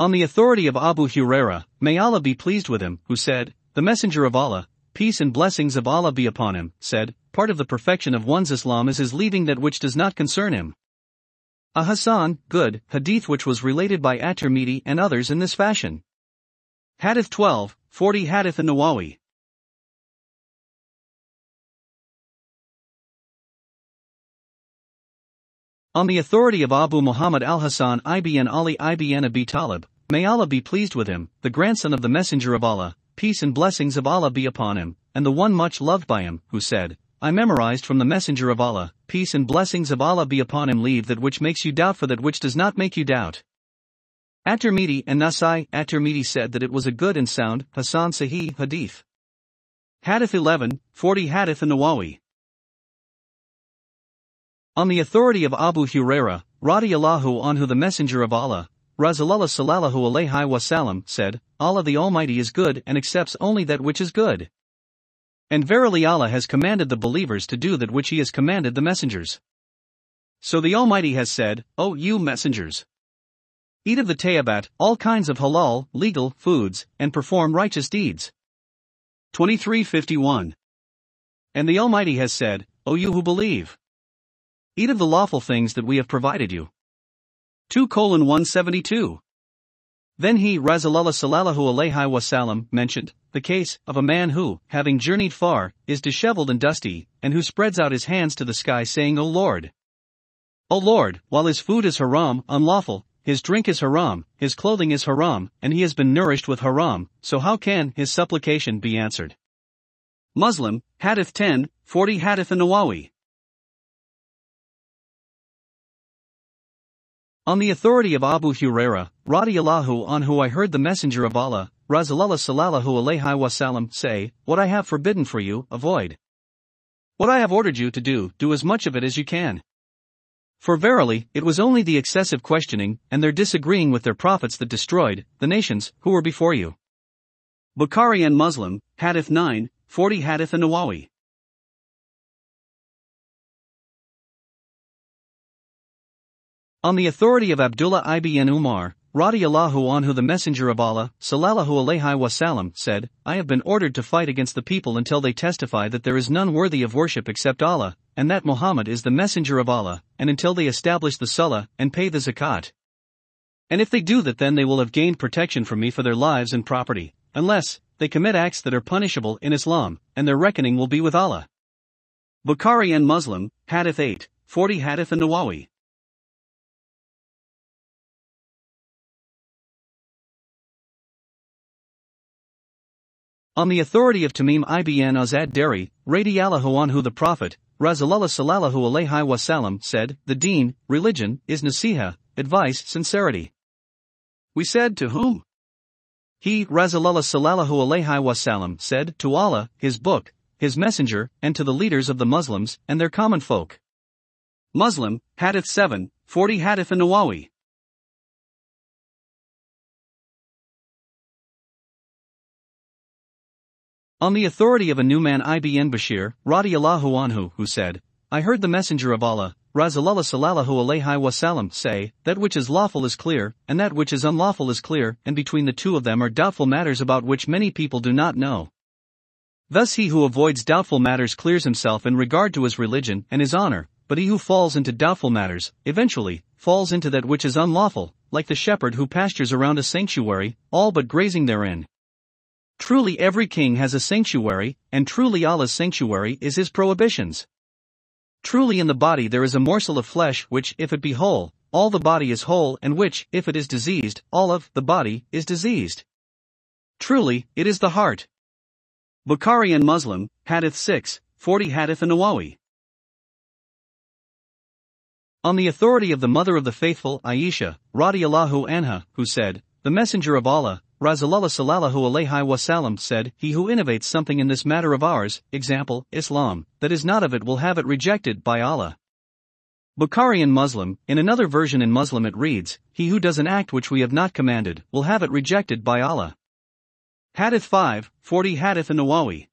On the authority of Abu Huraira, may Allah be pleased with him, who said, The Messenger of Allah, peace and blessings of Allah be upon him, said, Part of the perfection of one's Islam is his leaving that which does not concern him. A Hassan, good, hadith which was related by At-Tirmidhi and others in this fashion. Hadith 12, 40 Hadith an-Nawawi. On the authority of Abu Muhammad al-Hassan ibn Ali ibn Abi Talib, may Allah be pleased with him, the grandson of the Messenger of Allah, peace and blessings of Allah be upon him, and the one much loved by him, who said, I memorized from the Messenger of Allah, peace and blessings of Allah be upon him leave that which makes you doubt for that which does not make you doubt. At-Tirmidhi and Nasai At-Tirmidhi said that it was a good and sound, Hassan Sahih Hadith. Hadith 11, 40 Hadith an-Nawawi. On the authority of Abu Huraira, radiallahu anhu the Messenger of Allah, Rasulullah sallallahu alayhi wasallam, said, Allah the Almighty is good and accepts only that which is good. And verily Allah has commanded the believers to do that which He has commanded the messengers. So the Almighty has said, O you messengers! Eat of the tayyibat, all kinds of halal, legal, foods, and perform righteous deeds. 2351. And the Almighty has said, O you who believe! Eat of the lawful things that we have provided you. 2 colon 172. Then he, Rasulullah sallallahu alayhi wasallam, mentioned the case of a man who, having journeyed far, is disheveled and dusty, and who spreads out his hands to the sky, saying, O Lord! O Lord, while his food is haram, unlawful, his drink is haram, his clothing is haram, and he has been nourished with haram, so how can his supplication be answered? Muslim, Hadith 10, 40 Hadith an-Nawawi. On the authority of Abu Huraira, radiallahu anhu I heard the Messenger of Allah, Rasulullah sallallahu alayhi wasallam, say, What I have forbidden for you, avoid. What I have ordered you to do, do as much of it as you can. For verily, it was only the excessive questioning, and their disagreeing with their prophets that destroyed the nations who were before you. Bukhari and Muslim, Hadith 9, 40 Hadith an-Nawawi. On the authority of Abdullah ibn Umar, radiallahu anhu the Messenger of Allah, sallallahu alayhi wasallam, said, I have been ordered to fight against the people until they testify that there is none worthy of worship except Allah, and that Muhammad is the Messenger of Allah, and until they establish the Salah and pay the Zakat. And if they do that then they will have gained protection from me for their lives and property, unless, they commit acts that are punishable in Islam, and their reckoning will be with Allah. Bukhari and Muslim, Hadith 8, 40 Hadith an-Nawawi. On the authority of Tamim ibn Azad Dari, radiallahu anhu the Prophet, Rasulullah sallallahu alayhi wasallam, said, The deen, religion, is nasiha, advice, sincerity. We said to whom? He, Rasulullah sallallahu alayhi wasallam, said, To Allah, His book, His messenger, and to the leaders of the Muslims, and their common folk. Muslim, Hadith 7, 40 Hadith an-Nawawi. On the authority of a Nu'man ibn Bashir, radiallahu anhu, who said, I heard the Messenger of Allah, Rasulullah sallallahu alayhi wasallam, say, That which is lawful is clear, and that which is unlawful is clear, and between the two of them are doubtful matters about which many people do not know. Thus he who avoids doubtful matters clears himself in regard to his religion and his honor, but he who falls into doubtful matters, eventually, falls into that which is unlawful, like the shepherd who pastures around a sanctuary, all but grazing therein. Truly every king has a sanctuary, and truly Allah's sanctuary is his prohibitions. Truly in the body there is a morsel of flesh which, if it be whole, all the body is whole, and which, if it is diseased, all of the body is diseased. Truly, it is the heart. Bukhari and Muslim, Hadith 6, 40 Hadith an-Nawawi. On the authority of the mother of the faithful, Aisha, radiallahu anha, who said, The Messenger of Allah, Rasulullah sallallahu alayhi wasallam said, He who innovates something in this matter of ours, example, Islam, that is not of it will have it rejected by Allah. Bukhari and Muslim, in another version in Muslim it reads, He who does an act which we have not commanded, will have it rejected by Allah. Hadith 5, 40 Hadith an-Nawawi.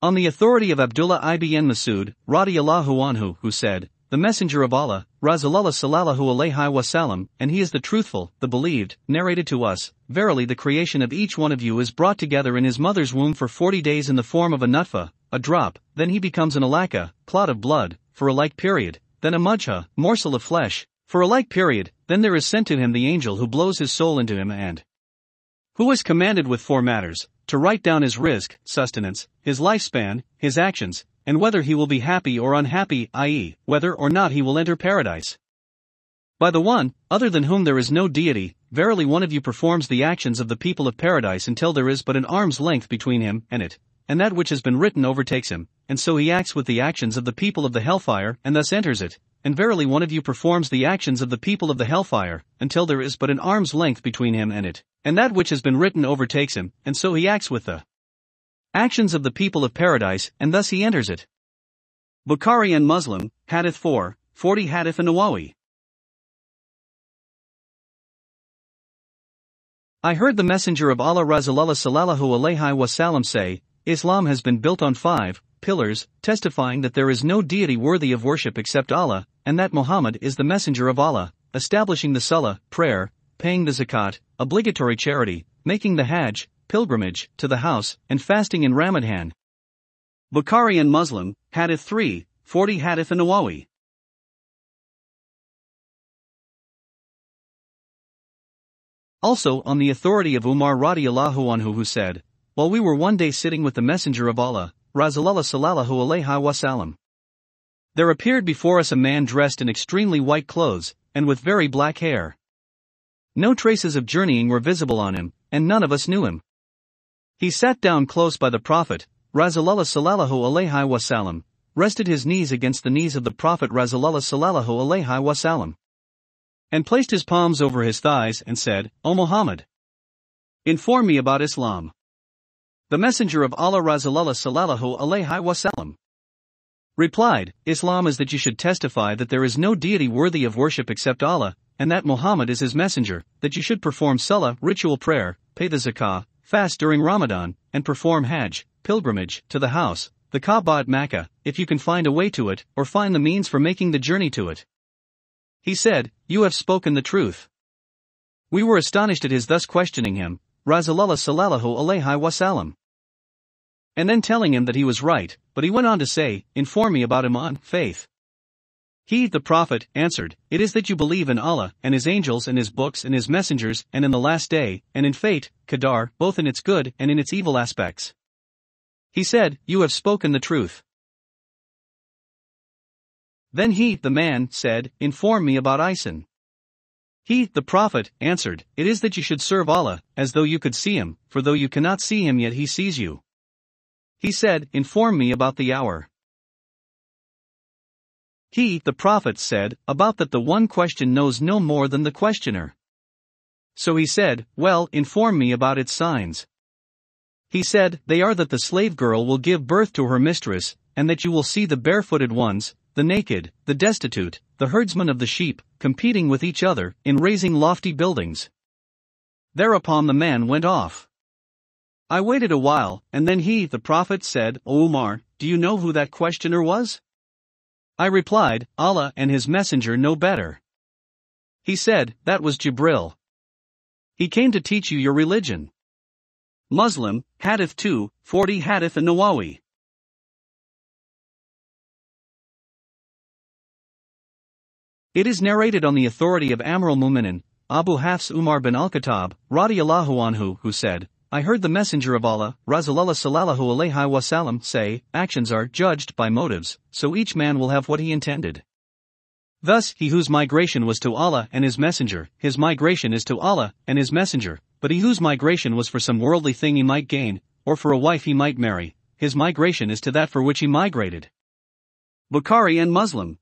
On the authority of Abdullah ibn Masud, radiallahu anhu, who said, the messenger of Allah, Rasulullah sallallahu alaihi wasallam, and he is the truthful, the believed, narrated to us, verily the creation of each one of you is brought together in his mother's womb for forty days in the form of a nutfa, a drop, then he becomes an alaka, clot of blood, for a like period, then a mudgha, morsel of flesh, for a like period, then there is sent to him the angel who blows his soul into him and who is commanded with four matters, to write down his rizq, sustenance, his lifespan, his actions, and whether he will be happy or unhappy, i.e., whether or not he will enter paradise. By the one, other than whom there is no deity, verily one of you performs the actions of the people of paradise until there is but an arm's length between him and it, and that which has been written overtakes him, and so he acts with the actions of the people of the hellfire and thus enters it. And verily one of you performs the actions of the people of the hellfire, until there is but an arm's length between him and it, and that which has been written overtakes him, and so he acts with the Actions of the people of paradise, and thus he enters it. Bukhari and Muslim, Hadith 4, 40 Hadith an-Nawawi. I heard the Messenger of Allah Rasulullah sallallahu alaihi wasallam say, Islam has been built on five pillars, testifying that there is no deity worthy of worship except Allah, and that Muhammad is the Messenger of Allah, establishing the Salah, prayer, paying the Zakat, obligatory charity, making the Hajj, pilgrimage, to the house, and fasting in Ramadan. Bukhari and Muslim, Hadith 3, 40 Hadith an-Nawawi. Also, on the authority of Umar radiallahu anhu who said, While we were one day sitting with the Messenger of Allah, Rasulullah sallallahu alayhi wasallam, there appeared before us a man dressed in extremely white clothes, and with very black hair. No traces of journeying were visible on him, and none of us knew him. He sat down close by the Prophet, Rasulullah sallallahu alaihi wasallam, rested his knees against the knees of the Prophet Rasulullah sallallahu alaihi wasallam, and placed his palms over his thighs and said, O Muhammad, inform me about Islam. The Messenger of Allah Rasulullah sallallahu alaihi wasallam replied, Islam is that you should testify that there is no deity worthy of worship except Allah, and that Muhammad is his messenger, that you should perform salah, ritual prayer, pay the zakah, fast during Ramadan, and perform Hajj, pilgrimage, to the house, the Kaaba at Mecca, if you can find a way to it, or find the means for making the journey to it. He said, You have spoken the truth. We were astonished at his thus questioning him, Rasulullah sallallahu alaihi wasallam. And then telling him that he was right, but he went on to say, Inform me about Iman, faith. He, the Prophet, answered, It is that you believe in Allah, and His angels, and His books, and His messengers, and in the last day, and in fate, Qadar, both in its good and in its evil aspects. He said, You have spoken the truth. Then he, the man, said, Inform me about Ihsan. He, the Prophet, answered, It is that you should serve Allah, as though you could see Him, for though you cannot see Him yet He sees you. He said, Inform me about the hour. He, the prophet, said, about that the one question knows no more than the questioner. So he said, Well, inform me about its signs. He said, They are that the slave girl will give birth to her mistress, and that you will see the barefooted ones, the naked, the destitute, the herdsmen of the sheep, competing with each other, in raising lofty buildings. Thereupon the man went off. I waited a while, and then he, the prophet, said, O Umar, do you know who that questioner was? I replied, Allah and His Messenger know better. He said, That was Jibril. He came to teach you your religion. Muslim, Hadith 2, 40 Hadith an-Nawawi. It is narrated on the authority of Amir al-Mu'minin, Abu Hafs Umar bin al-Khattab, radiallahu anhu, who said, I heard the Messenger of Allah, Rasulullah sallallahu alaihi wasallam, say, actions are judged by motives, so each man will have what he intended. Thus, he whose migration was to Allah and His Messenger, his migration is to Allah and His Messenger, but he whose migration was for some worldly thing he might gain, or for a wife he might marry, his migration is to that for which he migrated. Bukhari and Muslim,